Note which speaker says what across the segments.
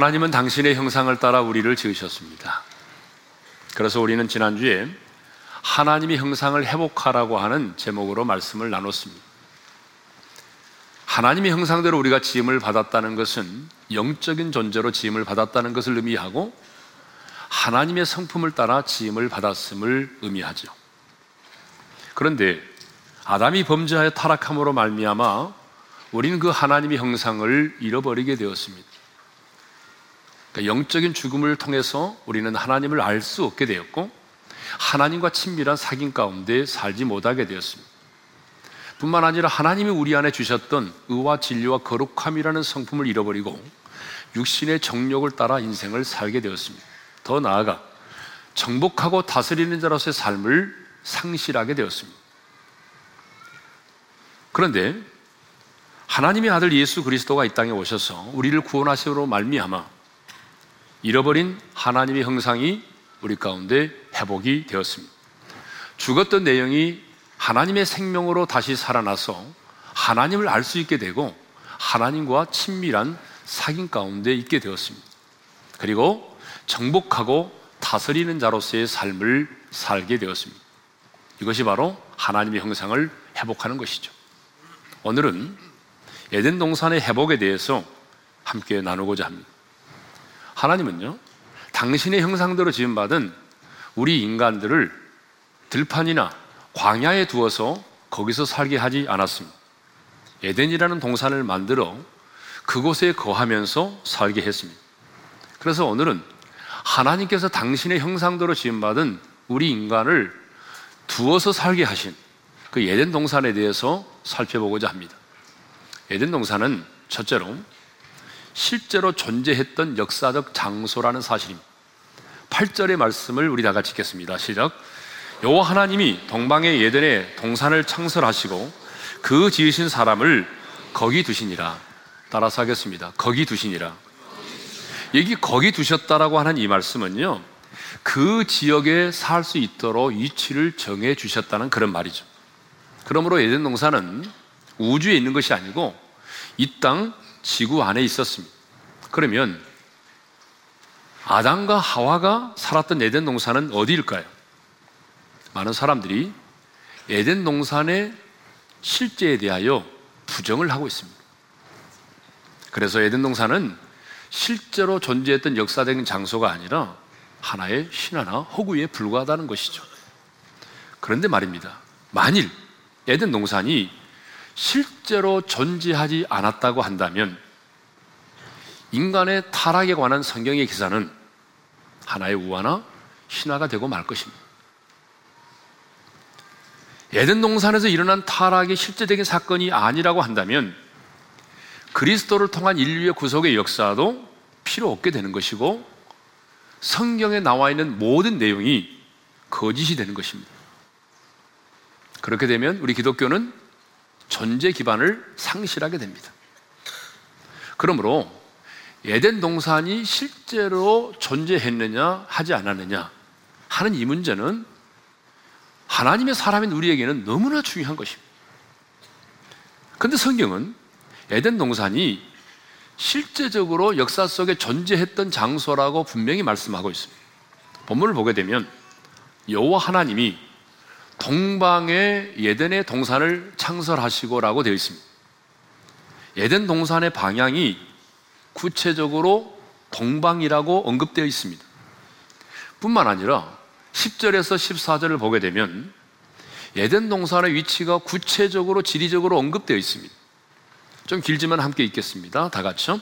Speaker 1: 하나님은 당신의 형상을 따라 우리를 지으셨습니다. 그래서 우리는 지난주에 하나님의 형상을 회복하라고 하는 제목으로 말씀을 나눴습니다. 하나님의 형상대로 우리가 지음을 받았다는 것은 영적인 존재로 지음을 받았다는 것을 의미하고 하나님의 성품을 따라 지음을 받았음을 의미하죠. 그런데 아담이 범죄하여 타락함으로 말미암아 우리는 그 하나님의 형상을 잃어버리게 되었습니다. 그러니까 영적인 죽음을 통해서 우리는 하나님을 알 수 없게 되었고 하나님과 친밀한 사귐 가운데 살지 못하게 되었습니다. 뿐만 아니라 하나님이 우리 안에 주셨던 의와 진리와 거룩함이라는 성품을 잃어버리고 육신의 정욕을 따라 인생을 살게 되었습니다. 더 나아가 정복하고 다스리는 자로서의 삶을 상실하게 되었습니다. 그런데 하나님의 아들 예수 그리스도가 이 땅에 오셔서 우리를 구원하시로 말미암아 잃어버린 하나님의 형상이 우리 가운데 회복이 되었습니다. 죽었던 내용이 하나님의 생명으로 다시 살아나서 하나님을 알 수 있게 되고 하나님과 친밀한 사귐 가운데 있게 되었습니다. 그리고 정복하고 다스리는 자로서의 삶을 살게 되었습니다. 이것이 바로 하나님의 형상을 회복하는 것이죠. 오늘은 에덴 동산의 회복에 대해서 함께 나누고자 합니다. 하나님은요, 당신의 형상대로 지음받은 우리 인간들을 들판이나 광야에 두어서 거기서 살게 하지 않았습니다. 에덴이라는 동산을 만들어 그곳에 거하면서 살게 했습니다. 그래서 오늘은 하나님께서 당신의 형상대로 지음받은 우리 인간을 두어서 살게 하신 그 에덴 동산에 대해서 살펴보고자 합니다. 에덴 동산은 첫째로 실제로 존재했던 역사적 장소라는 사실입니다. 8절의 말씀을 우리 다 같이 읽겠습니다. 시작. 여호와 하나님이 동방의 예덴에 동산을 창설하시고 그 지으신 사람을 거기 두시니라. 따라서 하겠습니다. 거기 두시니라. 여기 거기 두셨다라고 하는 이 말씀은요. 그 지역에 살 수 있도록 위치를 정해 주셨다는 그런 말이죠. 그러므로 예덴 동산은 우주에 있는 것이 아니고 이땅 지구 안에 있었습니다. 그러면 아담과 하와가 살았던 에덴 동산은 어디일까요? 많은 사람들이 에덴 동산의 실제에 대하여 부정을 하고 있습니다. 그래서 에덴 동산은 실제로 존재했던 역사적인 장소가 아니라 하나의 신화나 허구에 불과하다는 것이죠. 그런데 말입니다. 만일 에덴 동산이 실제로 존재하지 않았다고 한다면 인간의 타락에 관한 성경의 기사는 하나의 우화나 신화가 되고 말 것입니다. 에덴 동산에서 일어난 타락의 실제적인 사건이 아니라고 한다면 그리스도를 통한 인류의 구속의 역사도 필요 없게 되는 것이고 성경에 나와 있는 모든 내용이 거짓이 되는 것입니다. 그렇게 되면 우리 기독교는 존재 기반을 상실하게 됩니다. 그러므로 에덴 동산이 실제로 존재했느냐 하지 않았느냐 하는 이 문제는 하나님의 사람인 우리에게는 너무나 중요한 것입니다. 근데 성경은 에덴 동산이 실제적으로 역사 속에 존재했던 장소라고 분명히 말씀하고 있습니다. 본문을 보게 되면 여호와 하나님이 동방의 예덴의 동산을 창설하시고라고 되어 있습니다. 예덴 동산의 방향이 구체적으로 동방이라고 언급되어 있습니다. 뿐만 아니라 10절에서 14절을 보게 되면 예덴 동산의 위치가 구체적으로 지리적으로 언급되어 있습니다. 좀 길지만 함께 읽겠습니다. 다 같이요.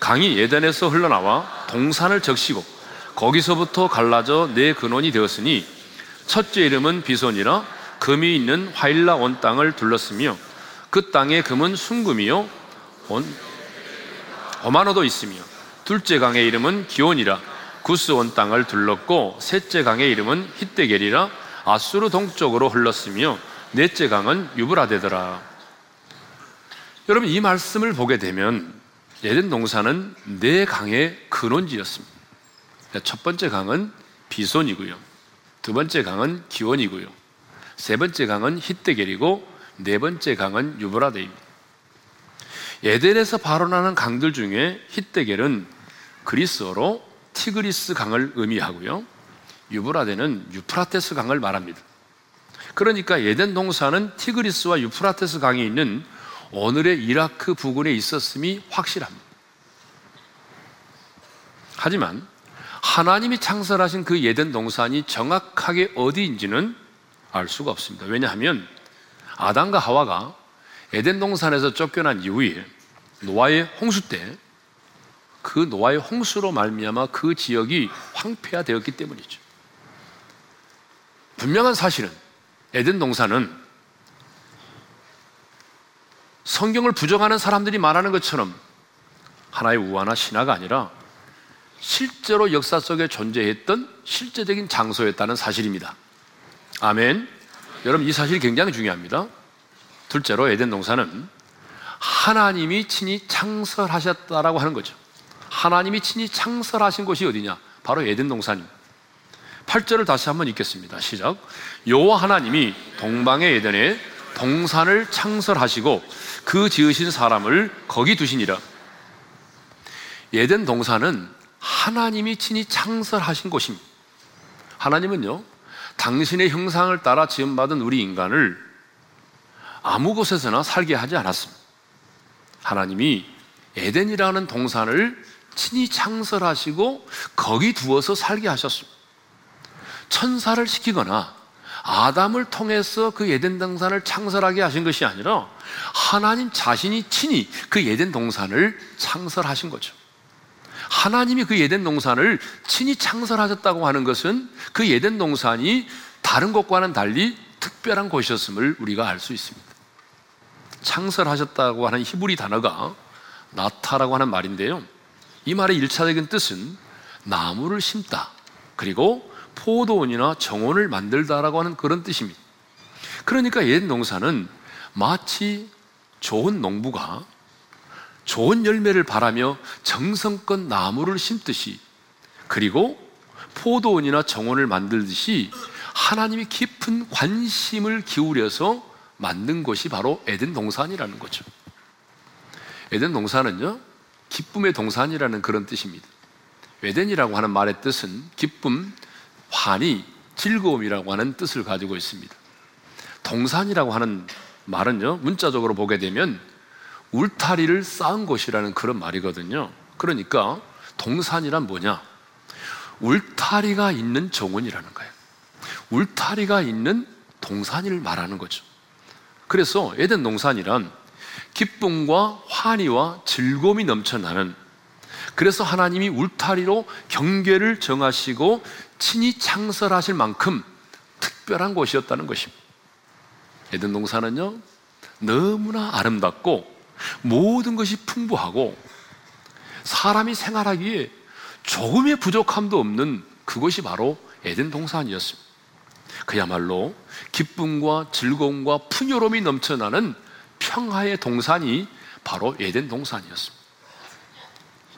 Speaker 1: 강이 예덴에서 흘러나와 동산을 적시고 거기서부터 갈라져 내 근원이 되었으니 첫째 이름은 비손이라 금이 있는 화일라 원 땅을 둘렀으며 그 땅의 금은 순금이요 온 어마노도 있으며 둘째 강의 이름은 기온이라 구스 원 땅을 둘렀고 셋째 강의 이름은 히데겔이라 아수르 동쪽으로 흘렀으며 넷째 강은 유브라데더라. 여러분 이 말씀을 보게 되면 예덴 동산은 네 강의 근원지였습니다. 첫 번째 강은 비손이고요. 두 번째 강은 기원이고요. 세 번째 강은 히트겔이고 네 번째 강은 유브라데입니다. 에덴에서 발원하는 강들 중에 히트겔은 그리스어로 티그리스 강을 의미하고요. 유브라데는 유프라테스 강을 말합니다. 그러니까 에덴동사는 티그리스와 유프라테스 강이 있는 오늘의 이라크 부근에 있었음이 확실합니다. 하지만 하나님이 창설하신 그 예덴 동산이 정확하게 어디인지는 알 수가 없습니다. 왜냐하면 아담과 하와가 에덴 동산에서 쫓겨난 이후에 노아의 홍수 때 그 노아의 홍수로 말미암아 그 지역이 황폐화되었기 때문이죠. 분명한 사실은 에덴 동산은 성경을 부정하는 사람들이 말하는 것처럼 하나의 우화나 신화가 아니라 실제로 역사 속에 존재했던 실제적인 장소였다는 사실입니다. 아멘. 여러분, 이 사실이 굉장히 중요합니다. 둘째로, 에덴 동산은 하나님이 친히 창설하셨다라고 하는 거죠. 하나님이 친히 창설하신 곳이 어디냐? 바로 에덴 동산입니다. 8절을 다시 한번 읽겠습니다. 시작. 여와 하나님이 동방의 에덴에 동산을 창설하시고 그 지으신 사람을 거기 두시니라. 에덴 동산은 하나님이 친히 창설하신 곳입니다. 하나님은요, 당신의 형상을 따라 지음받은 우리 인간을 아무 곳에서나 살게 하지 않았습니다. 하나님이 에덴이라는 동산을 친히 창설하시고 거기 두어서 살게 하셨습니다. 천사를 시키거나 아담을 통해서 그 에덴 동산을 창설하게 하신 것이 아니라 하나님 자신이 친히 그 에덴 동산을 창설하신 거죠. 하나님이 그 예덴 농산을 친히 창설하셨다고 하는 것은 그 예덴 농산이 다른 것과는 달리 특별한 곳이었음을 우리가 알 수 있습니다. 창설하셨다고 하는 히브리 단어가 나타라고 하는 말인데요. 이 말의 일차적인 뜻은 나무를 심다 그리고 포도원이나 정원을 만들다라고 하는 그런 뜻입니다. 그러니까 옛 농사는 마치 좋은 농부가 좋은 열매를 바라며 정성껏 나무를 심듯이 그리고 포도원이나 정원을 만들듯이 하나님이 깊은 관심을 기울여서 만든 것이 바로 에덴 동산이라는 거죠. 에덴 동산은요, 기쁨의 동산이라는 그런 뜻입니다. 에덴이라고 하는 말의 뜻은 기쁨, 환희, 즐거움이라고 하는 뜻을 가지고 있습니다. 동산이라고 하는 말은요, 문자적으로 보게 되면 울타리를 쌓은 곳이라는 그런 말이거든요. 그러니까 동산이란 뭐냐? 울타리가 있는 정원이라는 거예요. 울타리가 있는 동산을 말하는 거죠. 그래서 에덴 동산이란 기쁨과 환희와 즐거움이 넘쳐나는 그래서 하나님이 울타리로 경계를 정하시고 친히 창설하실 만큼 특별한 곳이었다는 것입니다. 에덴 동산은요, 너무나 아름답고 모든 것이 풍부하고 사람이 생활하기에 조금의 부족함도 없는 그것이 바로 에덴 동산이었습니다. 그야말로 기쁨과 즐거움과 풍요로움이 넘쳐나는 평화의 동산이 바로 에덴 동산이었습니다.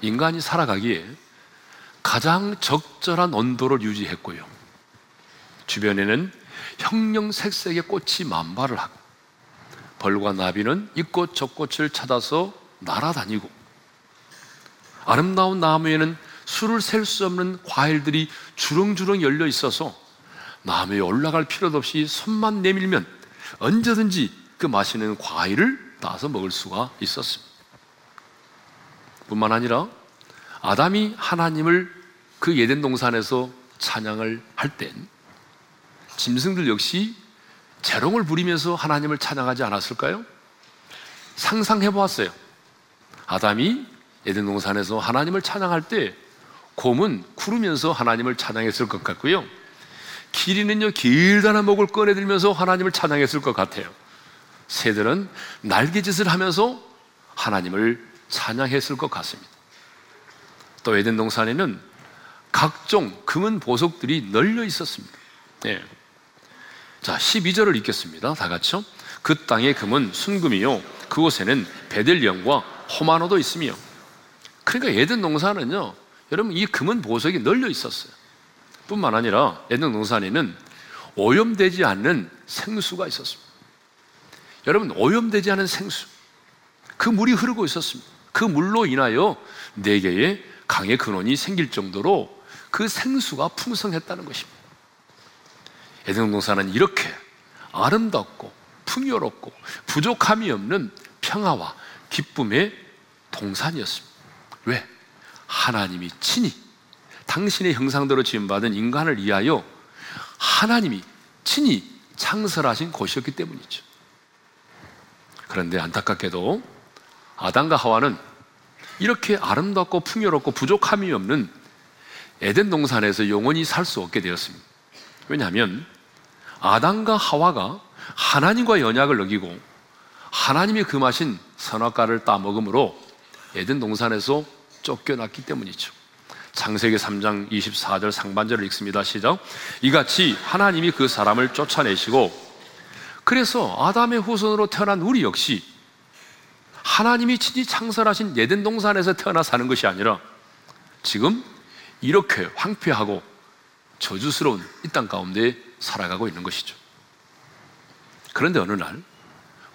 Speaker 1: 인간이 살아가기에 가장 적절한 온도를 유지했고요. 주변에는 형형색색의 꽃이 만발을 하고 벌과 나비는 이 꽃 저꽃을 찾아서 날아다니고 아름다운 나무에는 술을 셀 수 없는 과일들이 주렁주렁 열려 있어서 나무에 올라갈 필요도 없이 손만 내밀면 언제든지 그 맛있는 과일을 따서 먹을 수가 있었습니다. 뿐만 아니라 아담이 하나님을 그 예덴 동산에서 찬양을 할 땐 짐승들 역시 재롱을 부리면서 하나님을 찬양하지 않았을까요? 상상해 보았어요. 아담이 에덴 동산에서 하나님을 찬양할 때 곰은 구르면서 하나님을 찬양했을 것 같고요. 길이는요 길다란 목을 꺼내들면서 하나님을 찬양했을 것 같아요. 새들은 날개짓을 하면서 하나님을 찬양했을 것 같습니다. 또 에덴 동산에는 각종 금은 보석들이 널려 있었습니다. 예. 자, 12절을 읽겠습니다. 다 같이요. 그 땅의 금은 순금이요. 그곳에는 베들령과 호마노도 있으며. 그러니까 예든 농산은요. 여러분 이 금은 보석이 널려 있었어요. 뿐만 아니라 예든 농산에는 오염되지 않는 생수가 있었습니다. 여러분 오염되지 않은 생수. 그 물이 흐르고 있었습니다. 그 물로 인하여 네 개의 강의 근원이 생길 정도로 그 생수가 풍성했다는 것입니다. 에덴 동산은 이렇게 아름답고 풍요롭고 부족함이 없는 평화와 기쁨의 동산이었습니다. 왜? 하나님이 친히 당신의 형상대로 지음받은 인간을 위하여 하나님이 친히 창설하신 곳이었기 때문이죠. 그런데 안타깝게도 아담과 하와는 이렇게 아름답고 풍요롭고 부족함이 없는 에덴 동산에서 영원히 살 수 없게 되었습니다. 왜냐하면 아담과 하와가 하나님과 연약을 어기고 하나님이 금하신 그 선악과를 따먹음으로 에덴 동산에서 쫓겨났기 때문이죠. 창세기 3장 24절 상반절을 읽습니다. 시작. 이같이 하나님이 그 사람을 쫓아내시고 그래서 아담의 후손으로 태어난 우리 역시 하나님이 친히 창설하신 예덴 동산에서 태어나 사는 것이 아니라 지금 이렇게 황폐하고 저주스러운 이 땅 가운데 살아가고 있는 것이죠. 그런데 어느 날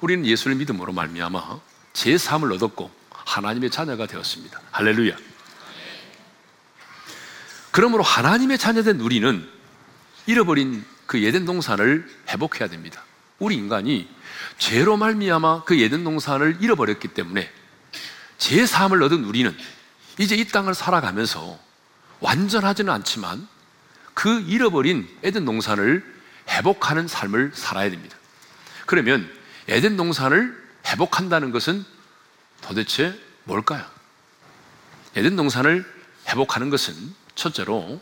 Speaker 1: 우리는 예수를 믿음으로 말미암아 제 삶을 얻었고 하나님의 자녀가 되었습니다. 할렐루야. 그러므로 하나님의 자녀된 우리는 잃어버린 그 예덴 동산을 회복해야 됩니다. 우리 인간이 죄로 말미암아 그 예덴 동산을 잃어버렸기 때문에 제 삶을 얻은 우리는 이제 이 땅을 살아가면서 완전하지는 않지만 그 잃어버린 에덴 농산을 회복하는 삶을 살아야 됩니다. 그러면 에덴 농산을 회복한다는 것은 도대체 뭘까요? 에덴 농산을 회복하는 것은 첫째로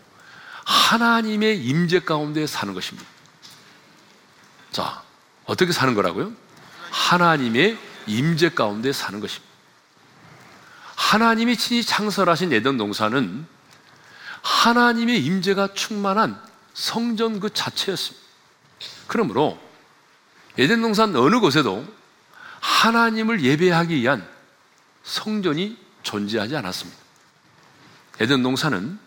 Speaker 1: 하나님의 임재 가운데 사는 것입니다. 자, 어떻게 사는 거라고요? 하나님의 임재 가운데 사는 것입니다. 하나님이 친히 창설하신 에덴 농산은 하나님의 임재가 충만한 성전 그 자체였습니다. 그러므로 에덴 동산 어느 곳에도 하나님을 예배하기 위한 성전이 존재하지 않았습니다. 에덴 동산은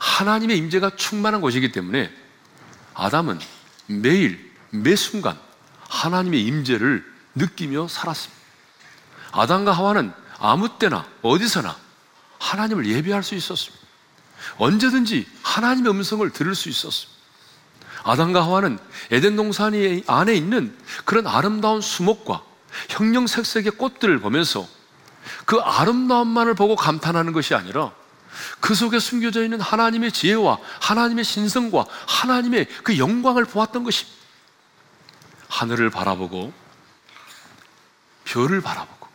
Speaker 1: 하나님의 임재가 충만한 곳이기 때문에 아담은 매일 매 순간 하나님의 임재를 느끼며 살았습니다. 아담과 하와는 아무 때나 어디서나 하나님을 예배할 수 있었습니다. 언제든지 하나님의 음성을 들을 수 있었습니다. 아담과 하와는 에덴 동산 안에 있는 그런 아름다운 수목과 형형색색의 꽃들을 보면서 그 아름다움만을 보고 감탄하는 것이 아니라 그 속에 숨겨져 있는 하나님의 지혜와 하나님의 신성과 하나님의 그 영광을 보았던 것이 하늘을 바라보고 별을 바라보고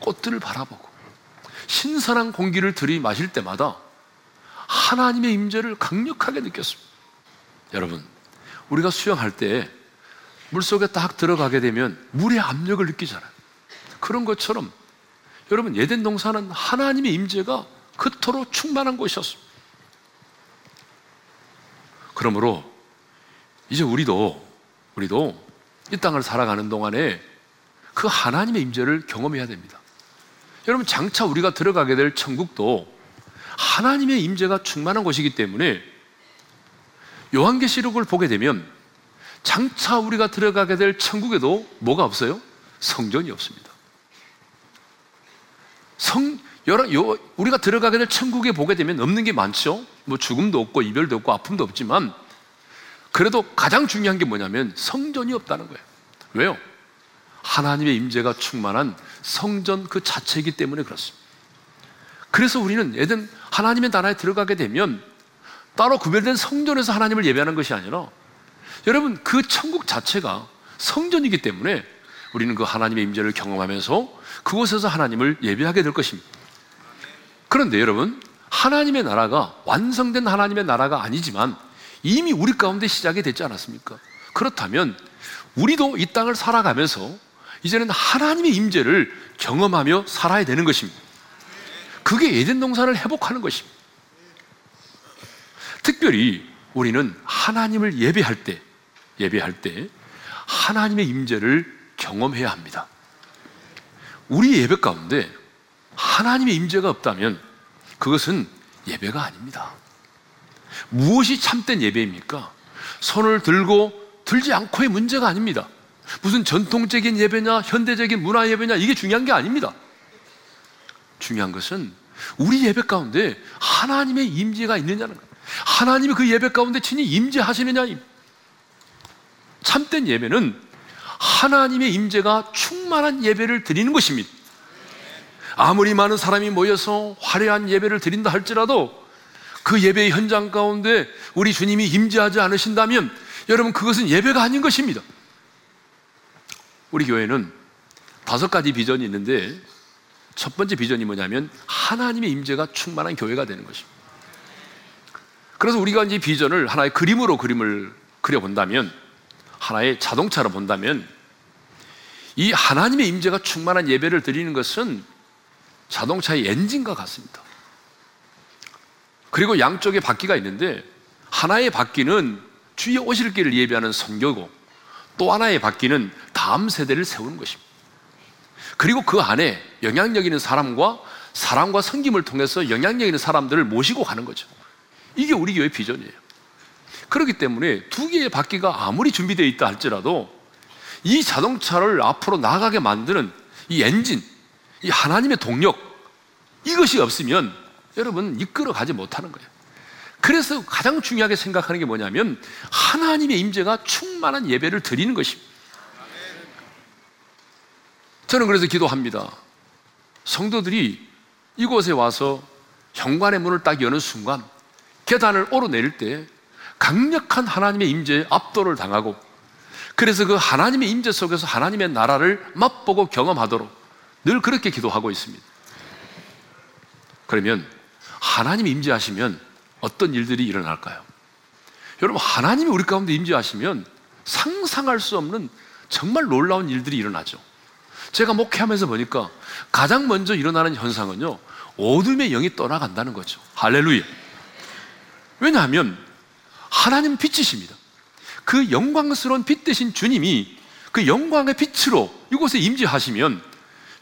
Speaker 1: 꽃들을 바라보고 신선한 공기를 들이마실 때마다 하나님의 임재를 강력하게 느꼈습니다. 여러분, 우리가 수영할 때 물속에 딱 들어가게 되면 물의 압력을 느끼잖아요. 그런 것처럼 여러분 예덴 동산은 하나님의 임재가 그토록 충만한 곳이었습니다. 그러므로 이제 우리도 우리도 이 땅을 살아가는 동안에 그 하나님의 임재를 경험해야 됩니다. 여러분 장차 우리가 들어가게 될 천국도 하나님의 임재가 충만한 것이기 때문에 요한계시록을 보게 되면 장차 우리가 들어가게 될 천국에도 뭐가 없어요? 성전이 없습니다. 성, 여러, 요, 우리가 들어가게 될 천국에 보게 되면 없는 게 많죠. 뭐 죽음도 없고 이별도 없고 아픔도 없지만 그래도 가장 중요한 게 뭐냐면 성전이 없다는 거예요. 왜요? 하나님의 임재가 충만한 성전 그 자체이기 때문에 그렇습니다. 그래서 우리는 에덴 하나님의 나라에 들어가게 되면 따로 구별된 성전에서 하나님을 예배하는 것이 아니라 여러분 그 천국 자체가 성전이기 때문에 우리는 그 하나님의 임재를 경험하면서 그곳에서 하나님을 예배하게 될 것입니다. 그런데 여러분 하나님의 나라가 완성된 하나님의 나라가 아니지만 이미 우리 가운데 시작이 됐지 않았습니까? 그렇다면 우리도 이 땅을 살아가면서 이제는 하나님의 임재를 경험하며 살아야 되는 것입니다. 그게 예전 동산을 회복하는 것입니다. 특별히 우리는 하나님을 예배할 때 예배할 때 하나님의 임재를 경험해야 합니다. 우리 예배 가운데 하나님의 임재가 없다면 그것은 예배가 아닙니다. 무엇이 참된 예배입니까? 손을 들고 들지 않고의 문제가 아닙니다. 무슨 전통적인 예배냐, 현대적인 문화 예배냐, 이게 중요한 게 아닙니다. 중요한 것은 우리 예배 가운데 하나님의 임재가 있느냐는 거예요. 하나님이 그 예배 가운데 친히 임재하시느냐. 참된 예배는 하나님의 임재가 충만한 예배를 드리는 것입니다. 아무리 많은 사람이 모여서 화려한 예배를 드린다 할지라도 그 예배의 현장 가운데 우리 주님이 임재하지 않으신다면 여러분 그것은 예배가 아닌 것입니다. 우리 교회는 다섯 가지 비전이 있는데 첫 번째 비전이 뭐냐면 하나님의 임재가 충만한 교회가 되는 것입니다. 그래서 우리가 이제 비전을 하나의 그림으로 그림을 그려본다면 하나의 자동차로 본다면 이 하나님의 임재가 충만한 예배를 드리는 것은 자동차의 엔진과 같습니다. 그리고 양쪽에 바퀴가 있는데 하나의 바퀴는 주의 오실 길을 예배하는 선교고 또 하나의 바퀴는 다음 세대를 세우는 것입니다. 그리고 그 안에 영향력 있는 사람과 사람과 섬김을 통해서 영향력 있는 사람들을 모시고 가는 거죠. 이게 우리 교회 비전이에요. 그렇기 때문에 두 개의 바퀴가 아무리 준비되어 있다 할지라도 이 자동차를 앞으로 나가게 만드는 이 엔진, 이 하나님의 동력, 이것이 없으면 여러분 이끌어 가지 못하는 거예요. 그래서 가장 중요하게 생각하는 게 뭐냐면 하나님의 임재가 충만한 예배를 드리는 것입니다. 저는 그래서 기도합니다. 성도들이 이곳에 와서 현관의 문을 딱 여는 순간 계단을 오르내릴 때 강력한 하나님의 임재에 압도를 당하고 그래서 그 하나님의 임재 속에서 하나님의 나라를 맛보고 경험하도록 늘 그렇게 기도하고 있습니다. 그러면 하나님 임재하시면 어떤 일들이 일어날까요? 여러분 하나님이 우리 가운데 임재하시면 상상할 수 없는 정말 놀라운 일들이 일어나죠. 제가 목회하면서 보니까 가장 먼저 일어나는 현상은요, 어둠의 영이 떠나간다는 거죠. 할렐루야. 왜냐하면 하나님 빛이십니다. 그 영광스러운 빛 대신 주님이 그 영광의 빛으로 이곳에 임재하시면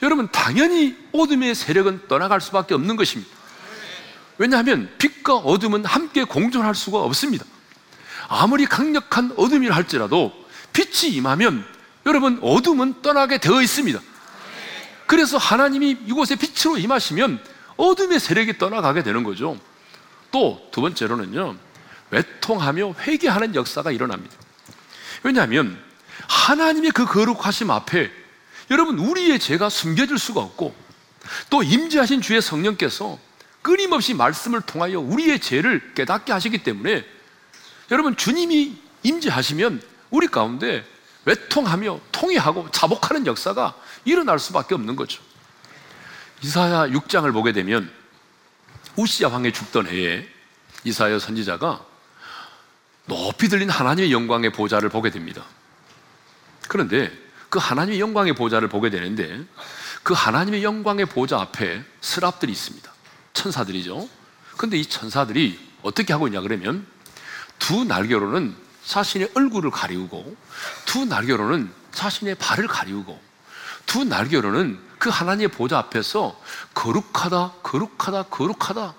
Speaker 1: 여러분 당연히 어둠의 세력은 떠나갈 수밖에 없는 것입니다. 왜냐하면 빛과 어둠은 함께 공존할 수가 없습니다. 아무리 강력한 어둠이라 할지라도 빛이 임하면 여러분 어둠은 떠나게 되어 있습니다. 그래서 하나님이 이곳에 빛으로 임하시면 어둠의 세력이 떠나가게 되는 거죠. 또 두 번째로는요. 외통하며 회개하는 역사가 일어납니다. 왜냐하면 하나님의 그 거룩하심 앞에 여러분 우리의 죄가 숨겨질 수가 없고 또 임재하신 주의 성령께서 끊임없이 말씀을 통하여 우리의 죄를 깨닫게 하시기 때문에 여러분 주님이 임재하시면 우리 가운데 외통하며 통이하고 자복하는 역사가 일어날 수밖에 없는 거죠. 이사야 6장을 보게 되면 우시아 왕이 죽던 해에 이사야 선지자가 높이 들린 하나님의 영광의 보좌를 보게 됩니다. 그런데 그 하나님의 영광의 보좌를 보게 되는데 그 하나님의 영광의 보좌 앞에 슬압들이 있습니다. 천사들이죠. 그런데이 천사들이 어떻게 하고 있냐 그러면 두 날개로는 자신의 얼굴을 가리우고 두 날개로는 자신의 발을 가리우고 두 날개로는 그 하나님의 보좌 앞에서 거룩하다, 거룩하다, 거룩하다.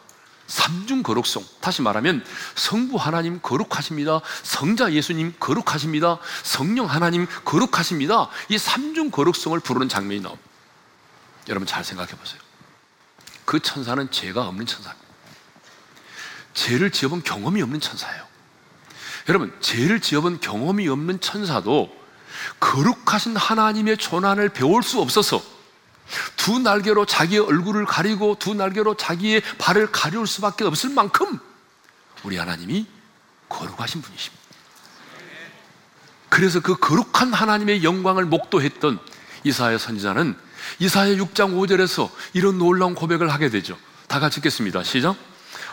Speaker 1: 삼중 거룩성. 다시 말하면 성부 하나님 거룩하십니다. 성자 예수님 거룩하십니다. 성령 하나님 거룩하십니다. 이 삼중 거룩성을 부르는 장면이 나옵니다. 여러분 잘 생각해 보세요. 그 천사는 죄가 없는 천사입니다. 죄를 지어본 경험이 없는 천사예요. 여러분, 죄를 지어본 경험이 없는 천사도 거룩하신 하나님의 조난을 배울 수 없어서 두 날개로 자기의 얼굴을 가리고 두 날개로 자기의 발을 가려울 수밖에 없을 만큼 우리 하나님이 거룩하신 분이십니다. 그래서 그 거룩한 하나님의 영광을 목도했던 이사야 선지자는 이사야 6장 5절에서 이런 놀라운 고백을 하게 되죠. 다 같이 읽겠습니다. 시작.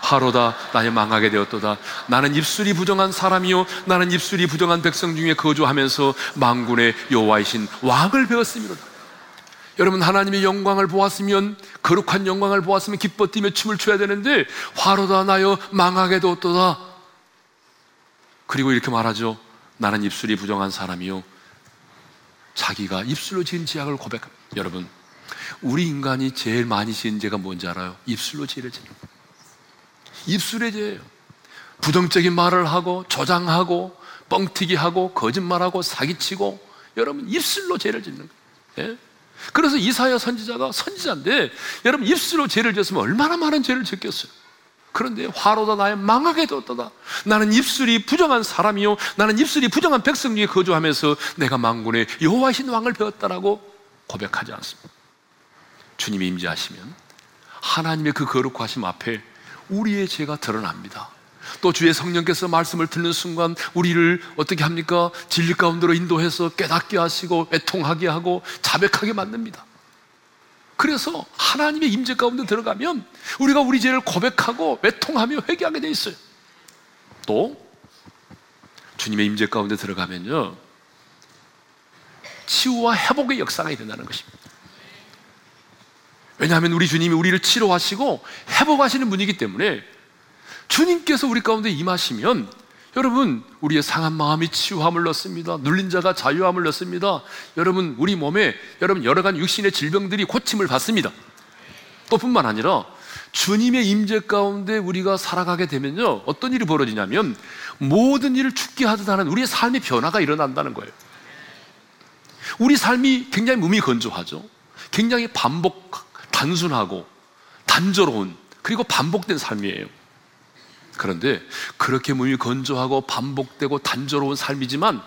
Speaker 1: 하로다 나의 망하게 되었도다 나는 입술이 부정한 사람이요 나는 입술이 부정한 백성 중에 거주하면서 망군의 여호와이신 왕을 배웠음이로다 여러분 하나님의 영광을 보았으면 거룩한 영광을 보았으면 기뻐 뛰며 춤을 춰야 되는데 화로다 나여 망하게 되었도다 그리고 이렇게 말하죠 나는 입술이 부정한 사람이요 자기가 입술로 지은 죄악을 고백합니다 여러분 우리 인간이 제일 많이 지은 죄가 뭔지 알아요? 입술로 죄를 지는 거예요 입술의 죄예요. 부정적인 말을 하고 조장하고 뻥튀기하고 거짓말하고 사기치고 여러분 입술로 죄를 짓는 거예요. 예? 그래서 이사야 선지자가 선지자인데 여러분 입술로 죄를 짓으면 얼마나 많은 죄를 지었겠어요. 그런데 화로다 나의 망하게 되었다. 나는 입술이 부정한 사람이요 나는 입술이 부정한 백성 중에 거주하면서 내가 망군의 여호와신 왕을 배웠다라고 고백하지 않습니다. 주님이 임재하시면 하나님의 그 거룩하심 앞에 우리의 죄가 드러납니다. 또 주의 성령께서 말씀을 듣는 순간 우리를 어떻게 합니까? 진리 가운데로 인도해서 깨닫게 하시고 애통하게 하고 자백하게 만듭니다. 그래서 하나님의 임재 가운데 들어가면 우리가 우리 죄를 고백하고 애통하며 회개하게 돼 있어요. 또 주님의 임재 가운데 들어가면요. 치유와 회복의 역사가 일어나는 것입니다. 왜냐하면 우리 주님이 우리를 치료하시고 회복하시는 분이기 때문에 주님께서 우리 가운데 임하시면 여러분 우리의 상한 마음이 치유함을 얻습니다. 눌린 자가 자유함을 얻습니다. 여러분 우리 몸에 여러분 여러 가지 육신의 질병들이 고침을 받습니다. 또뿐만 아니라 주님의 임재 가운데 우리가 살아가게 되면요 어떤 일이 벌어지냐면 모든 일을 죽게 하듯 하는 우리의 삶의 변화가 일어난다는 거예요. 우리 삶이 굉장히 몸이 건조하죠. 굉장히 반복 단순하고 단조로운 그리고 반복된 삶이에요. 그런데 그렇게 몸이 건조하고 반복되고 단조로운 삶이지만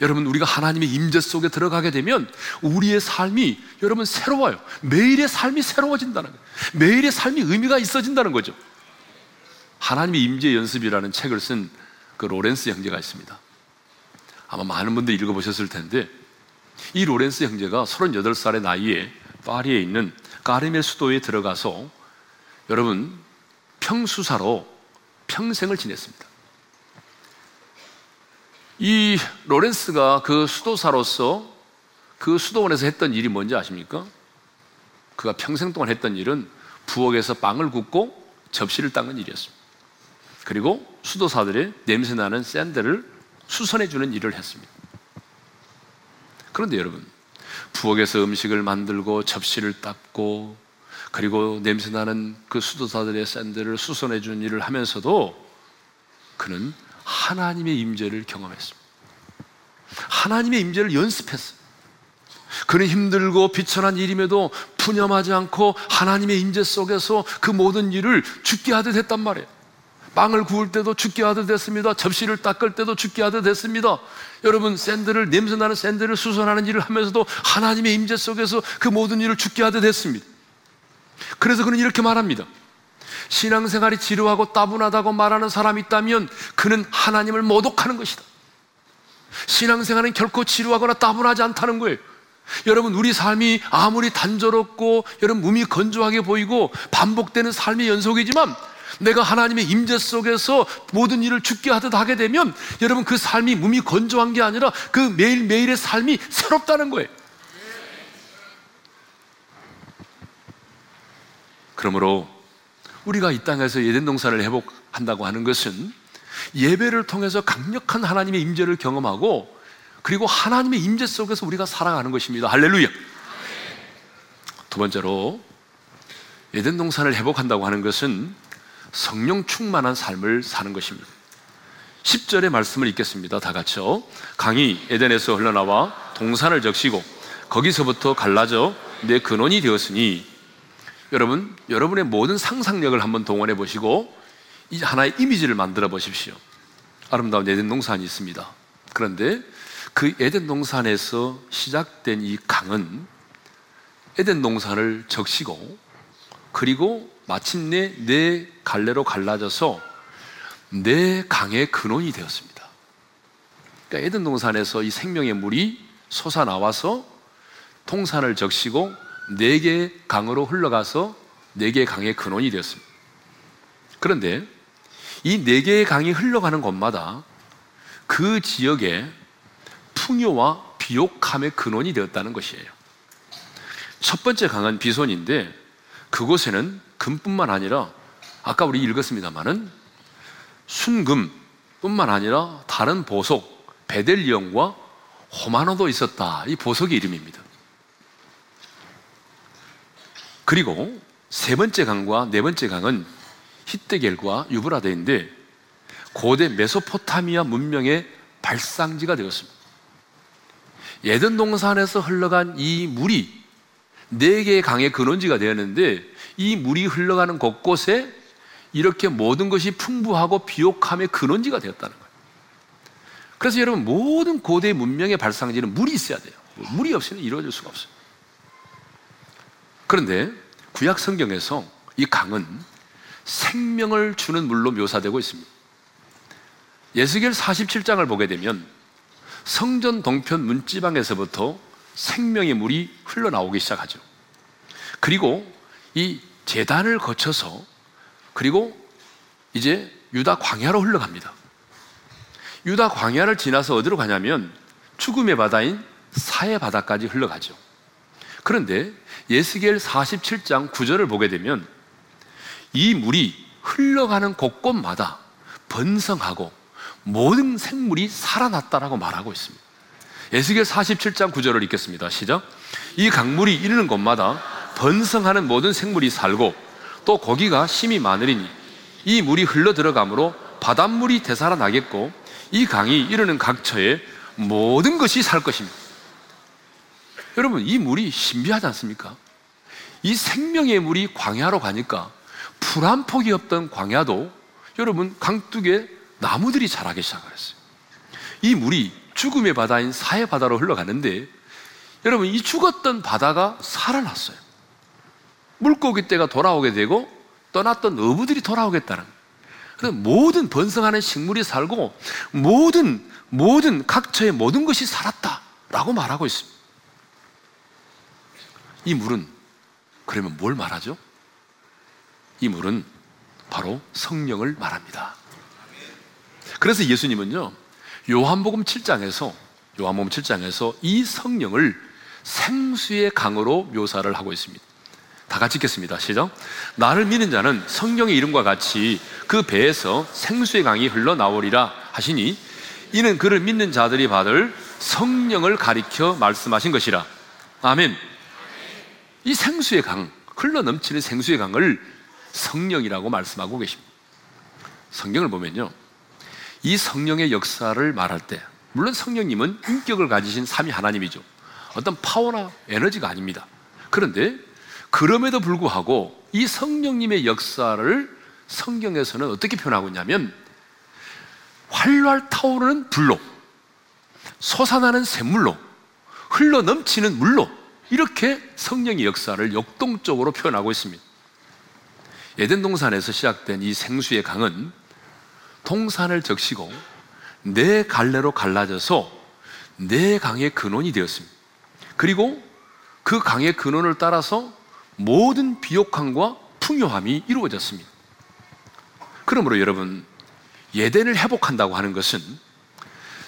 Speaker 1: 여러분 우리가 하나님의 임재 속에 들어가게 되면 우리의 삶이 여러분 새로워요. 매일의 삶이 새로워진다는 거예요. 매일의 삶이 의미가 있어진다는 거죠. 하나님의 임재 연습이라는 책을 쓴 그 로렌스 형제가 있습니다. 아마 많은 분들이 읽어보셨을 텐데 이 로렌스 형제가 38살의 나이에 파리에 있는 가르멜 수도에 들어가서 여러분 평수사로 평생을 지냈습니다. 이 로렌스가 그 수도사로서 그 수도원에서 했던 일이 뭔지 아십니까? 그가 평생 동안 했던 일은 부엌에서 빵을 굽고 접시를 닦는 일이었습니다. 그리고 수도사들의 냄새나는 샌들을 수선해주는 일을 했습니다. 그런데 여러분, 부엌에서 음식을 만들고 접시를 닦고 그리고 냄새나는 그 수도사들의 샌들을 수선해 주는 일을 하면서도 그는 하나님의 임재를 경험했습니다. 하나님의 임재를 연습했어요. 그는 힘들고 비천한 일임에도 푸념하지 않고 하나님의 임재 속에서 그 모든 일을 죽게 하듯 했단 말이에요. 빵을 구울 때도 죽게 하듯 됐습니다. 접시를 닦을 때도 죽게 하듯 됐습니다. 여러분 샌들을 냄새나는 샌들을 수선하는 일을 하면서도 하나님의 임재 속에서 그 모든 일을 죽게 하듯 됐습니다. 그래서 그는 이렇게 말합니다. 신앙생활이 지루하고 따분하다고 말하는 사람이 있다면 그는 하나님을 모독하는 것이다. 신앙생활은 결코 지루하거나 따분하지 않다는 거예요. 여러분 우리 삶이 아무리 단조롭고 여러분 몸이 건조하게 보이고 반복되는 삶의 연속이지만 내가 하나님의 임재 속에서 모든 일을 죽게 하듯 하게 되면 여러분 그 삶이 몸이 건조한 게 아니라 그 매일매일의 삶이 새롭다는 거예요. 그러므로 우리가 이 땅에서 예덴 동산을 회복한다고 하는 것은 예배를 통해서 강력한 하나님의 임재를 경험하고 그리고 하나님의 임재 속에서 우리가 살아가는 것입니다. 할렐루야. 두 번째로 예덴 동산을 회복한다고 하는 것은 성령 충만한 삶을 사는 것입니다. 10절의 말씀을 읽겠습니다. 다 같이요. 강이 에덴에서 흘러나와 동산을 적시고 거기서부터 갈라져 내 근원이 되었으니 여러분, 여러분의 모든 상상력을 한번 동원해 보시고 이 하나의 이미지를 만들어 보십시오. 아름다운 에덴 동산이 있습니다. 그런데 그 에덴 동산에서 시작된 이 강은 에덴 동산을 적시고 그리고 마침내 네 갈래로 갈라져서 네 강의 근원이 되었습니다. 그러니까 에덴 동산에서 이 생명의 물이 솟아 나와서 통산을 적시고 네 개의 강으로 흘러가서 네 개의 강의 근원이 되었습니다. 그런데 이 네 개의 강이 흘러가는 곳마다 그 지역에 풍요와 비옥함의 근원이 되었다는 것이에요. 첫 번째 강은 비손인데 그곳에는 금뿐만 아니라 아까 우리 읽었습니다만은 순금뿐만 아니라 다른 보석 베델리온과 호마노도 있었다. 이 보석의 이름입니다. 그리고 세 번째 강과 네 번째 강은 히데겔과 유브라데인데 고대 메소포타미아 문명의 발상지가 되었습니다. 예전 동산에서 흘러간 이 물이 네 개의 강의 근원지가 되었는데 이 물이 흘러가는 곳곳에 이렇게 모든 것이 풍부하고 비옥함의 근원지가 되었다는 거예요. 그래서 여러분 모든 고대 문명의 발상지는 물이 있어야 돼요. 뭐 물이 없이는 이루어질 수가 없어요. 그런데 구약 성경에서 이 강은 생명을 주는 물로 묘사되고 있습니다. 예수결 47장을 보게 되면 성전 동편 문지방에서부터 생명의 물이 흘러나오기 시작하죠. 그리고 이 재단을 거쳐서 그리고 이제 유다 광야로 흘러갑니다. 유다 광야를 지나서 어디로 가냐면 죽음의 바다인 사해 바다까지 흘러가죠. 그런데 예스겔 47장 9절을 보게 되면 이 물이 흘러가는 곳곳마다 번성하고 모든 생물이 살아났다라고 말하고 있습니다. 예스겔 47장 9절을 읽겠습니다. 시작. 이 강물이 이르는 곳마다 번성하는 모든 생물이 살고 또 고기가 심이 많으리니 이 물이 흘러 들어가므로 바닷물이 되살아나겠고 이 강이 이르는 각처에 모든 것이 살 것입니다. 여러분, 이 물이 신비하지 않습니까? 이 생명의 물이 광야로 가니까 풀한 폭이 없던 광야도 여러분 강둑에 나무들이 자라기 시작을 했어요. 이 물이 죽음의 바다인 사해 바다로 흘러가는데 여러분 이 죽었던 바다가 살아났어요. 물고기 떼가 돌아오게 되고 떠났던 어부들이 돌아오겠다는 그래서 모든 번성하는 식물이 살고 모든 모든 각처의 모든 것이 살았다라고 말하고 있습니다. 이 물은 그러면 뭘 말하죠? 이 물은 바로 성령을 말합니다. 그래서 예수님은요. 요한복음 7장에서 요한복음 7장에서 이 성령을 생수의 강으로 묘사를 하고 있습니다. 다 같이 읽겠습니다. 시작. 나를 믿는 자는 성경의 이름과 같이 그 배에서 생수의 강이 흘러나오리라 하시니 이는 그를 믿는 자들이 받을 성령을 가리켜 말씀하신 것이라. 아멘. 이 생수의 강, 흘러 넘치는 생수의 강을 성령이라고 말씀하고 계십니다. 성경을 보면요. 이 성령의 역사를 말할 때, 물론 성령님은 인격을 가지신 삼위 하나님이죠. 어떤 파워나 에너지가 아닙니다. 그런데 그럼에도 불구하고 이 성령님의 역사를 성경에서는 어떻게 표현하고 있냐면 활활 타오르는 불로 솟아나는 샘물로 흘러 넘치는 물로 이렇게 성령의 역사를 역동적으로 표현하고 있습니다. 에덴 동산에서 시작된 이 생수의 강은 동산을 적시고 내 네 갈래로 갈라져서 내 네 강의 근원이 되었습니다. 그리고 그 강의 근원을 따라서 모든 비옥함과 풍요함이 이루어졌습니다. 그러므로 여러분, 예 d 을 회복한다고 하는 것은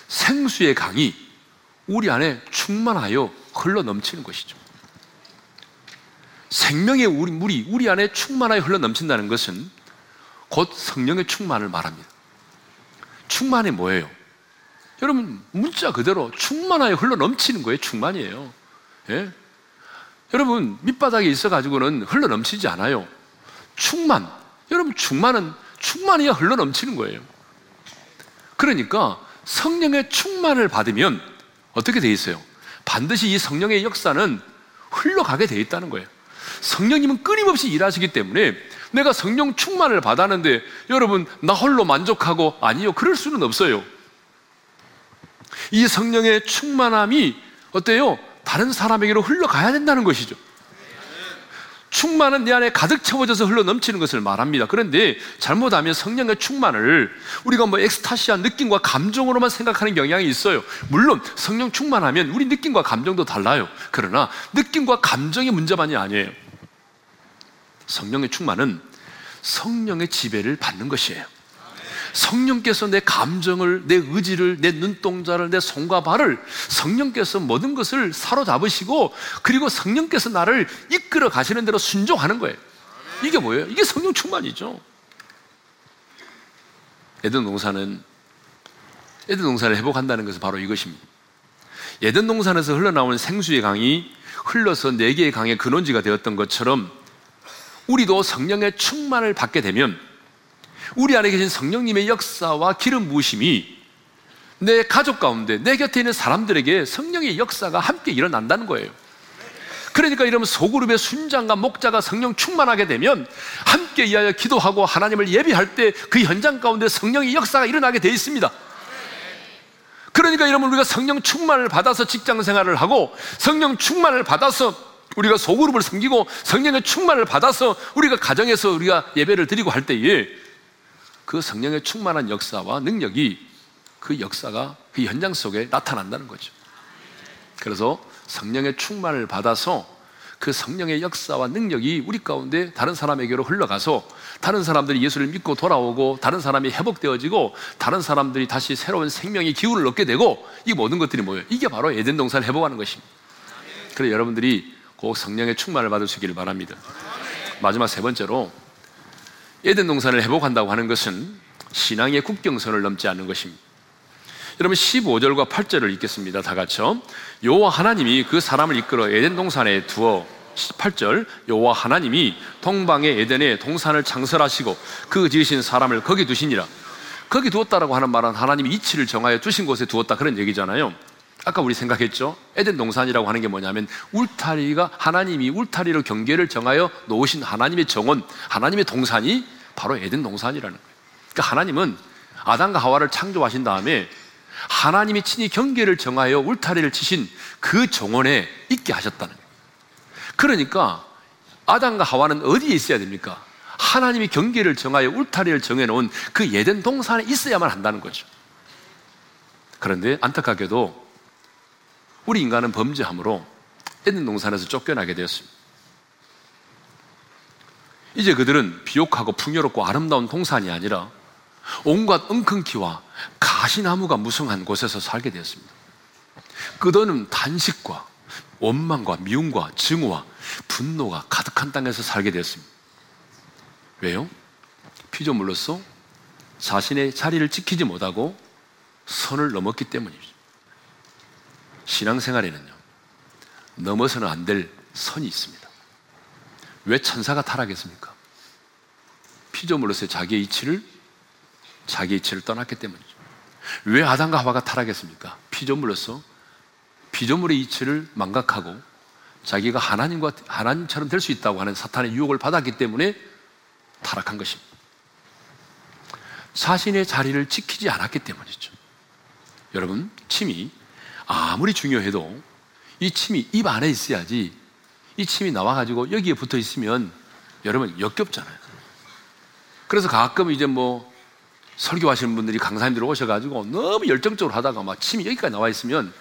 Speaker 1: 생수의 강이 우리 안에 충만하여 흘러 넘치는 것이죠. 생명의 물이 우리 안에 충만하여 흘러 넘친다는 것은 곧 성령의 충만을 말합니다. 충만이 뭐예요? 여러분, 문자 그대로 충만하여 흘러 넘치는 거예요. 충만이에요. 예? 여러분, 밑바닥에 있어가지고는 흘러 넘치지 않아요. 충만. 여러분, 충만은, 충만이야 흘러 넘치는 거예요. 그러니까 성령의 충만을 받으면 어떻게 돼 있어요? 반드시 이 성령의 역사는 흘러가게 돼 있다는 거예요. 성령님은 끊임없이 일하시기 때문에 내가 성령 충만을 받았는데 여러분, 나 홀로 만족하고 아니요. 그럴 수는 없어요. 이 성령의 충만함이 어때요? 다른 사람에게로 흘러가야 된다는 것이죠. 충만은 내 안에 가득 채워져서 흘러 넘치는 것을 말합니다. 그런데 잘못하면 성령의 충만을 우리가 뭐 엑스타시한 느낌과 감정으로만 생각하는 경향이 있어요. 물론 성령 충만하면 우리 느낌과 감정도 달라요. 그러나 느낌과 감정의 문제만이 아니에요. 성령의 충만은 성령의 지배를 받는 것이에요. 성령께서 내 감정을, 내 의지를, 내 눈동자를, 내 손과 발을 성령께서 모든 것을 사로잡으시고 그리고 성령께서 나를 이끌어 가시는 대로 순종하는 거예요. 이게 뭐예요? 이게 성령 충만이죠. 에덴 농사는 에덴 농사를 회복한다는 것은 바로 이것입니다. 에덴 농산에서 흘러나온 생수의 강이 흘러서 네 개의 강의 근원지가 되었던 것처럼 우리도 성령의 충만을 받게 되면 우리 안에 계신 성령님의 역사와 기름 부으심이 내 가족 가운데 내 곁에 있는 사람들에게 성령의 역사가 함께 일어난다는 거예요. 그러니까 이러면 소그룹의 순장과 목자가 성령 충만하게 되면 함께 이하여 기도하고 하나님을 예비할 때 그 현장 가운데 성령의 역사가 일어나게 돼 있습니다. 그러니까 이러면 우리가 성령 충만을 받아서 직장 생활을 하고 성령 충만을 받아서 우리가 소그룹을 섬기고 성령의 충만을 받아서 우리가 가정에서 우리가 예배를 드리고 할 때에 그 성령의 충만한 역사와 능력이 그 역사가 그 현장 속에 나타난다는 거죠. 그래서 성령의 충만을 받아서 그 성령의 역사와 능력이 우리 가운데 다른 사람에게로 흘러가서 다른 사람들이 예수를 믿고 돌아오고 다른 사람이 회복되어지고 다른 사람들이 다시 새로운 생명의 기운을 얻게 되고 이 모든 것들이 뭐예요? 이게 바로 에덴 동산을 회복하는 것입니다. 그래서 여러분들이 꼭 성령의 충만을 받으시 있기를 바랍니다. 마지막 세 번째로 에덴 동산을 회복한다고 하는 것은 신앙의 국경선을 넘지 않는 것입니다. 여러분 15절과 8절을 읽겠습니다. 다 같이요. 여호와 하나님이 그 사람을 이끌어 에덴 동산에 두어 18절 여호와 하나님이 동방의 에덴에 동산을 창설하시고 그 지으신 사람을 거기 두시니라. 거기 두었다라고 하는 말은 하나님이 이치를 정하여 주신 곳에 두었다 그런 얘기잖아요. 아까 우리 생각했죠? 에덴 동산이라고 하는 게 뭐냐면 울타리가 하나님이 울타리로 경계를 정하여 놓으신 하나님의 정원, 하나님의 동산이 바로 에덴 동산이라는 거예요. 그러니까 하나님은 아담과 하와를 창조하신 다음에 하나님이 친히 경계를 정하여 울타리를 치신 그 정원에 있게 하셨다는 거예요. 그러니까 아담과 하와는 어디에 있어야 됩니까? 하나님이 경계를 정하여 울타리를 정해 놓은 그 에덴 동산에 있어야만 한다는 거죠. 그런데 안타깝게도 우리 인간은 범죄함으로 에덴 동산에서 쫓겨나게 되었습니다. 이제 그들은 비옥하고 풍요롭고 아름다운 동산이 아니라 온갖 엉큰키와 가시나무가 무성한 곳에서 살게 되었습니다. 끝없는 단식과 원망과 미움과 증오와 분노가 가득한 땅에서 살게 되었습니다. 왜요? 피조물로서 자신의 자리를 지키지 못하고 선을 넘었기 때문이죠. 신앙생활에는요, 넘어서는 안 될 선이 있습니다. 왜 천사가 타락했습니까? 피조물로서 의 자기의 이치를, 자기의 이치를 떠났기 때문이죠. 왜 아담과 하와가 타락했습니까? 피조물로서 피조물의 이치를 망각하고 자기가 하나님과, 하나님처럼 될 수 있다고 하는 사탄의 유혹을 받았기 때문에 타락한 것입니다. 자신의 자리를 지키지 않았기 때문이죠. 여러분, 침이 아무리 중요해도 이 침이 입 안에 있어야지 이 침이 나와가지고 여기에 붙어 있으면 여러분 역겹잖아요. 그래서 가끔 이제 뭐 설교하시는 분들이 강사님들 오셔가지고 너무 열정적으로 하다가 막 침이 여기까지 나와 있으면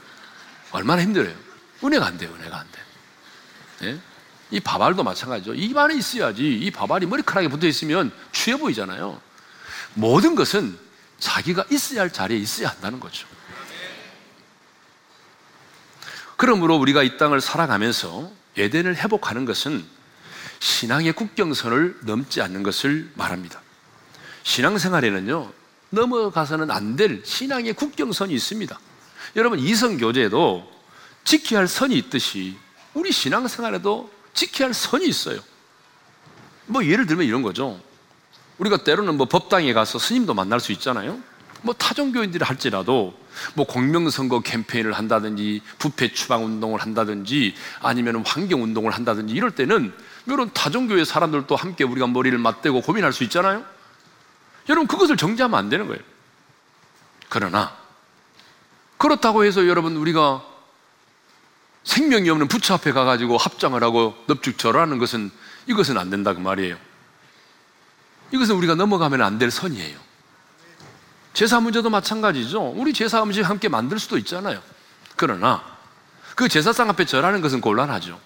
Speaker 1: 얼마나 힘들어요. 은혜가 안 돼요, 은혜가 안 돼. 네? 예? 이밥알도 마찬가지죠. 입 안에 있어야지. 이밥알이 머리카락에 붙어 있으면 취해 보이잖아요. 모든 것은 자기가 있어야 할 자리에 있어야 한다는 거죠. 그러므로 우리가 이 땅을 살아가면서 에덴을 회복하는 것은 신앙의 국경선을 넘지 않는 것을 말합니다. 신앙생활에는요, 넘어가서는 안 될 신앙의 국경선이 있습니다. 여러분, 이성교제도 지켜야 할 선이 있듯이 우리 신앙생활에도 지켜야 할 선이 있어요. 뭐 예를 들면 이런 거죠. 우리가 때로는 뭐 법당에 가서 스님도 만날 수 있잖아요. 뭐 타종교인들이 할지라도 뭐 공명선거 캠페인을 한다든지 부패 추방 운동을 한다든지 아니면 환경 운동을 한다든지 이럴 때는 이런 다종교의 사람들도 함께 우리가 머리를 맞대고 고민할 수 있잖아요. 여러분 그것을 정지하면 안 되는 거예요. 그러나 그렇다고 해서 여러분 우리가 생명이 없는 부처 앞에 가가지고 합장을 하고 넙죽절 하는 것은 이것은 안 된다 그 말이에요. 이것은 우리가 넘어가면 안 될 선이에요. 제사 문제도 마찬가지죠. 우리 제사 음식 함께 만들 수도 있잖아요. 그러나 그 제사상 앞에 절하는 것은 곤란하죠.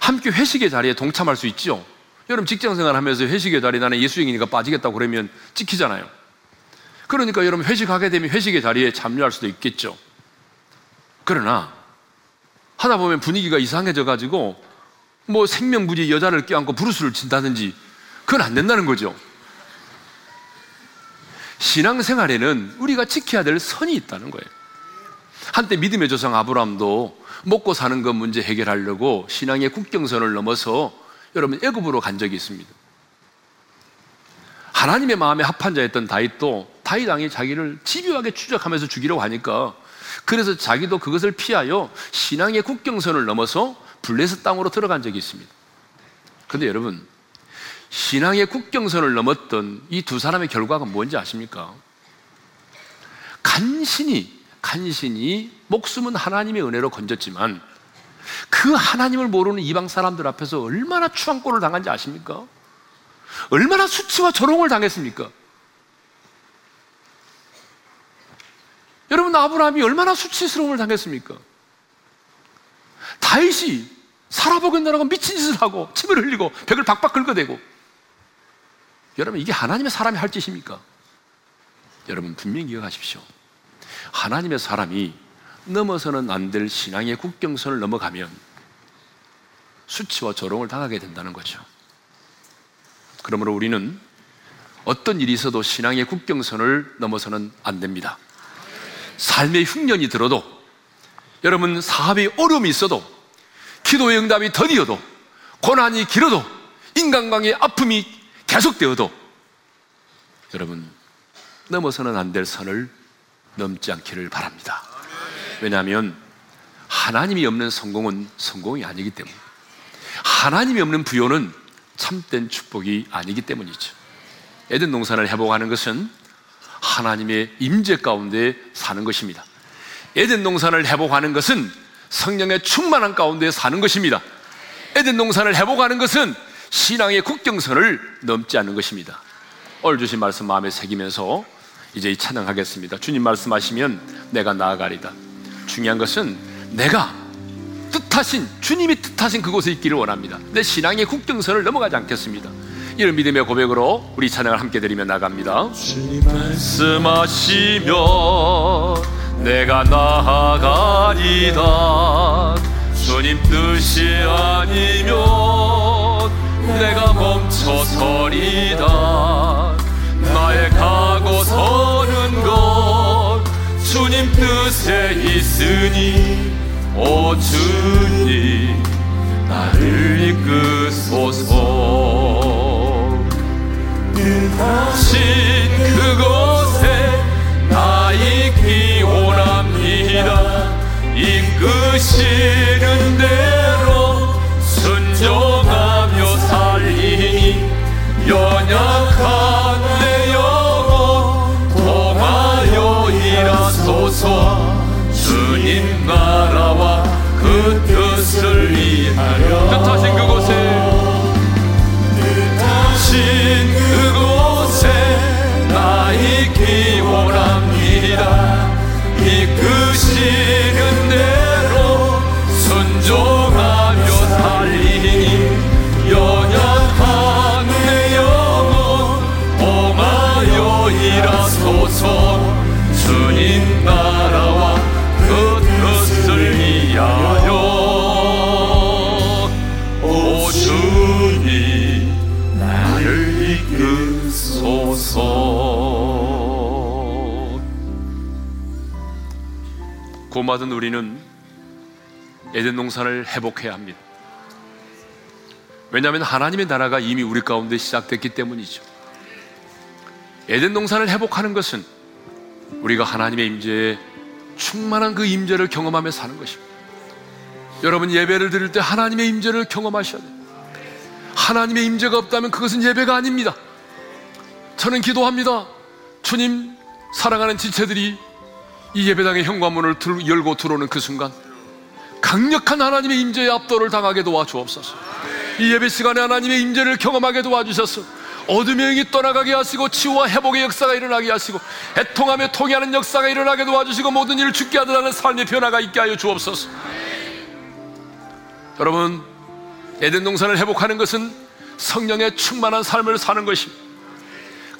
Speaker 1: 함께 회식의 자리에 동참할 수 있죠. 여러분 직장 생활하면서 회식의 자리 나는 예수인이니까 빠지겠다고 그러면 찍히잖아요. 그러니까 여러분 회식하게 되면 회식의 자리에 참여할 수도 있겠죠. 그러나 하다 보면 분위기가 이상해져 가지고 뭐 생명부지 여자를 껴안고 부르스를 친다든지 그건 안 된다는 거죠. 신앙생활에는 우리가 지켜야 될 선이 있다는 거예요. 한때 믿음의 조상 아브람도 먹고 사는 것 문제 해결하려고 신앙의 국경선을 넘어서 여러분 애굽으로 간 적이 있습니다. 하나님의 마음에 합한 자였던 다윗도 다윗 왕이 자기를 집요하게 추적하면서 죽이려고 하니까 그래서 자기도 그것을 피하여 신앙의 국경선을 넘어서 블레셋 땅으로 들어간 적이 있습니다. 그런데 여러분 신앙의 국경선을 넘었던 이 두 사람의 결과가 뭔지 아십니까? 간신히, 간신히 목숨은 하나님의 은혜로 건졌지만 그 하나님을 모르는 이방 사람들 앞에서 얼마나 추앙골을 당한지 아십니까? 얼마나 수치와 조롱을 당했습니까? 여러분 아브라함이 얼마나 수치스러움을 당했습니까? 다윗이 살아보겠다라고 미친 짓을 하고 침을 흘리고 벽을 박박 긁어대고 여러분, 이게 하나님의 사람이 할 짓입니까? 여러분, 분명히 기억하십시오. 하나님의 사람이 넘어서는 안 될 신앙의 국경선을 넘어가면 수치와 조롱을 당하게 된다는 거죠. 그러므로 우리는 어떤 일이 있어도 신앙의 국경선을 넘어서는 안 됩니다. 삶의 흉년이 들어도 여러분 사업의 어려움이 있어도 기도의 응답이 더디어도 고난이 길어도 인간관계의 아픔이 계속되어도 여러분 넘어서는 안 될 선을 넘지 않기를 바랍니다. 왜냐하면 하나님이 없는 성공은 성공이 아니기 때문 에 하나님이 없는 부여는 참된 축복이 아니기 때문이죠. 에덴 동산을 회복하는 것은 하나님의 임재 가운데 사는 것입니다. 에덴 동산을 회복하는 것은 성령의 충만한 가운데 사는 것입니다. 에덴 동산을 회복하는 것은 신앙의 국경선을 넘지 않는 것입니다. 오늘 주신 말씀 마음에 새기면서 이제 찬양하겠습니다. 주님 말씀하시면 내가 나아가리다. 중요한 것은 내가 뜻하신 주님이 뜻하신 그곳에 있기를 원합니다. 내 신앙의 국경선을 넘어가지 않겠습니다. 이런 믿음의 고백으로 우리 찬양을 함께 드리며 나갑니다.
Speaker 2: 주님 말씀하시며 내가 나아가리다. 주님 뜻이 아니면 내가 멈춰서리다 나의 가고 서는 것 주님 뜻에 있으니 오 주님 나를 이끄소서 당신 그곳에 나 있기 원합니다 이끄시는 대로 순종 연약한 내 영혼 통하여 일하소서 주님 나라와 그 뜻을 위하여 뜻하신 그곳에 뜻하신 그곳에 나의 기원함
Speaker 1: 구원받은 우리는 에덴 농사를 회복해야 합니다. 왜냐하면 하나님의 나라가 이미 우리 가운데 시작됐기 때문이죠. 에덴 농산을 회복하는 것은 우리가 하나님의 임재에 충만한 그 임재를 경험하며 사는 것입니다. 여러분 예배를 드릴 때 하나님의 임재를 경험하셔야 돼요. 하나님의 임재가 없다면 그것은 예배가 아닙니다. 저는 기도합니다. 주님 사랑하는 지체들이 이 예배당의 현관문을 열고 들어오는 그 순간 강력한 하나님의 임재의 압도를 당하게 도와주옵소서. 이 예배 시간에 하나님의 임재를 경험하게 도와주셔서 어둠의 영이 떠나가게 하시고 치유와 회복의 역사가 일어나게 하시고 애통하며 통해하는 역사가 일어나게 도와주시고 모든 일을 죽게 하더라는 삶의 변화가 있게 하여 주옵소서. 여러분 에덴 동산을 회복하는 것은 성령의 충만한 삶을 사는 것입니다.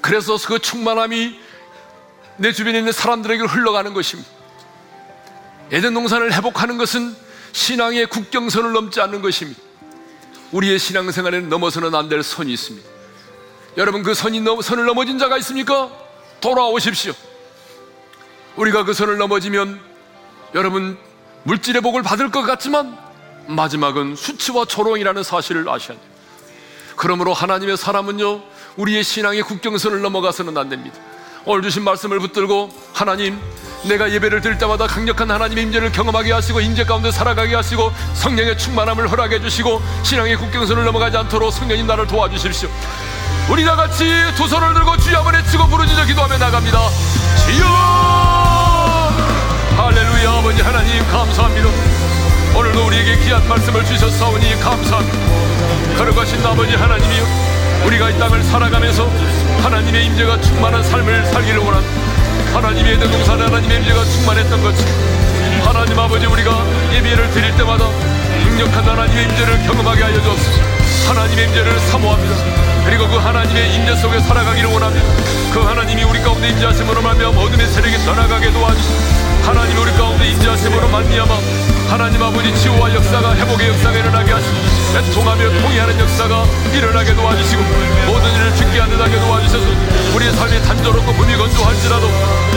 Speaker 1: 그래서 그 충만함이 내 주변에 있는 사람들에게 흘러가는 것입니다. 에덴 동산을 회복하는 것은 신앙의 국경선을 넘지 않는 것입니다. 우리의 신앙생활에는 넘어서는 안 될 선이 있습니다. 여러분 그 선이 넘, 선을 넘어진 자가 있습니까? 돌아오십시오. 우리가 그 선을 넘어지면 여러분 물질의 복을 받을 것 같지만 마지막은 수치와 조롱이라는 사실을 아셔야 돼요. 그러므로 하나님의 사람은요 우리의 신앙의 국경선을 넘어가서는 안 됩니다. 오늘 주신 말씀을 붙들고 하나님 내가 예배를 드릴 때마다 강력한 하나님의 임재를 경험하게 하시고 임재 가운데 살아가게 하시고 성령의 충만함을 허락해 주시고 신앙의 국경선을 넘어가지 않도록 성령님 나를 도와주십시오 우리 다 같이 두 손을 들고 주여 한번 외치고 부르짖어 기도하며 나갑니다 주여 할렐루야 아버지 하나님 감사합니다 오늘도 우리에게 귀한 말씀을 주셨사오니 감사합니다 걸어가신 아버지 하나님이 우리가 이 땅을 살아가면서 하나님의 임재가 충만한 삶을 살기를 원한 하나님의 대동산 하나님의 임재가 충만했던 것처럼 하나님 아버지 우리가 예배를 드릴 때마다 강력한 하나님의 임재를 경험하게 하여 주옵소서 하나님의 임재를 사모합니다 그리고 그 하나님의 임재 속에 살아가기를 원합니다 그 하나님이 우리 가운데 임재하심으로 말며암아 어둠의 세력이 떠나가게 도와주시 하나님 우리 가운데 임재하심으로 말미암아 하나님 아버지 치유와 역사가 회복의 역사가 일어나게 하시고 애통하며 통의하는 역사가 일어나게 도와주시고 모든 일을 죽게 하듯 하게 도와주셔서 우리의 삶이 단조롭고 금이 건조할지라도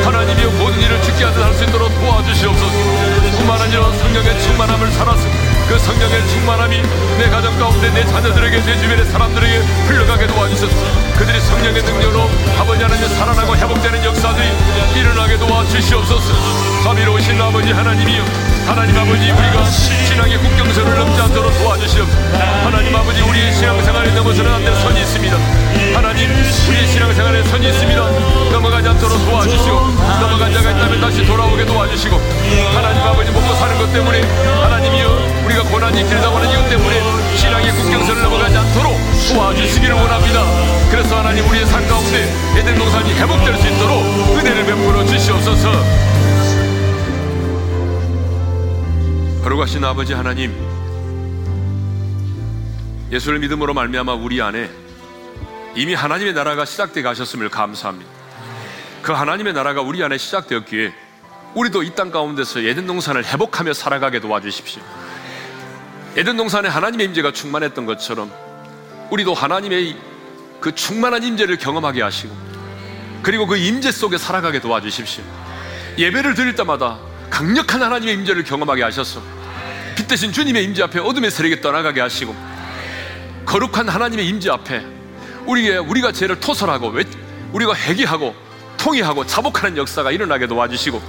Speaker 1: 하나님이 모든 일을 죽게 하듯 할 수 있도록 도와주시옵소서 수만은 이런 성령의 충만함을 살아서 그 성령의 충만함이 내 가정 가운데 내 자녀들에게 내 주변의 사람들에게 흘러가게 도와주셔서 그들이 성령의 능력으로 아버지 하나님 살아나고 회복되는 역사들이 일어나게 도와주시옵소서 자비로우신 아버지 하나님이여 하나님 아버지 우리가 신앙의 국경선을 넘지 않도록 도와주시옵소서 하나님 아버지 우리의 신앙생활에 넘어서는 안될 선이 있습니다 하나님 우리의 신앙생활에 선이 있습니다 넘어가지 않도록 도와주시고 넘어간 자가 있다면 다시 돌아오게 도와주시고 하나님 아버지 먹고 사는 것 때문에 하나님이여 우리가 고난이 길다 오는 이유 때문에 신앙의 국경선을 넘어가지 않도록 도와주시기를 원합니다 그래서 하나님 우리의 삶 가운데 예들 농산이 회복될 수 있도록 은혜를 베풀어 주시옵소서 거룩하신 아버지 하나님 예수를 믿음으로 말미암아 우리 안에 이미 하나님의 나라가 시작되어 가셨음을 감사합니다. 그 하나님의 나라가 우리 안에 시작되었기에 우리도 이 땅 가운데서 예전 동산을 회복하며 살아가게 도와주십시오. 예전 동산에 하나님의 임재가 충만했던 것처럼 우리도 하나님의 그 충만한 임재를 경험하게 하시고 그리고 그 임재 속에 살아가게 도와주십시오. 예배를 드릴 때마다 강력한 하나님의 임재를 경험하게 하셨소. 빛 대신 주님의 임재 앞에 어둠의 세력이 떠나가게 하시고 거룩한 하나님의 임재 앞에 우리의 우리가 죄를 토설하고 우리가 회개하고 통이하고 자복하는 역사가 일어나게 도와주시고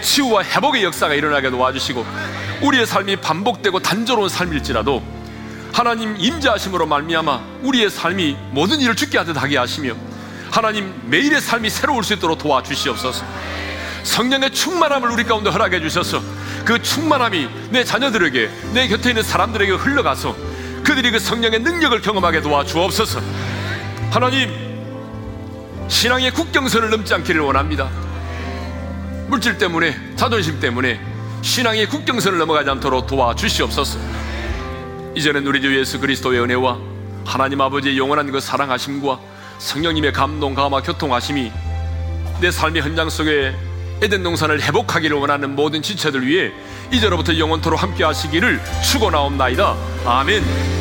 Speaker 1: 치유와 회복의 역사가 일어나게 도와주시고 우리의 삶이 반복되고 단조로운 삶일지라도 하나님 임재하심으로 말미암아 우리의 삶이 모든 일을 죽게 하듯 하게 하시며 하나님 매일의 삶이 새로울 수 있도록 도와주시옵소서. 성령의 충만함을 우리 가운데 허락해 주셔서 그 충만함이 내 자녀들에게 내 곁에 있는 사람들에게 흘러가서 그들이 그 성령의 능력을 경험하게 도와주옵소서 하나님 신앙의 국경선을 넘지 않기를 원합니다 물질 때문에 자존심 때문에 신앙의 국경선을 넘어가지 않도록 도와주시옵소서 이제는 우리 주 예수 그리스도의 은혜와 하나님 아버지의 영원한 그 사랑하심과 성령님의 감동, 감화, 교통하심이 내 삶의 현장 속에 에덴 동산을 회복하기를 원하는 모든 지체들 위해 이제로부터 영원토로 함께 하시기를 축원하옵나이다. 아멘.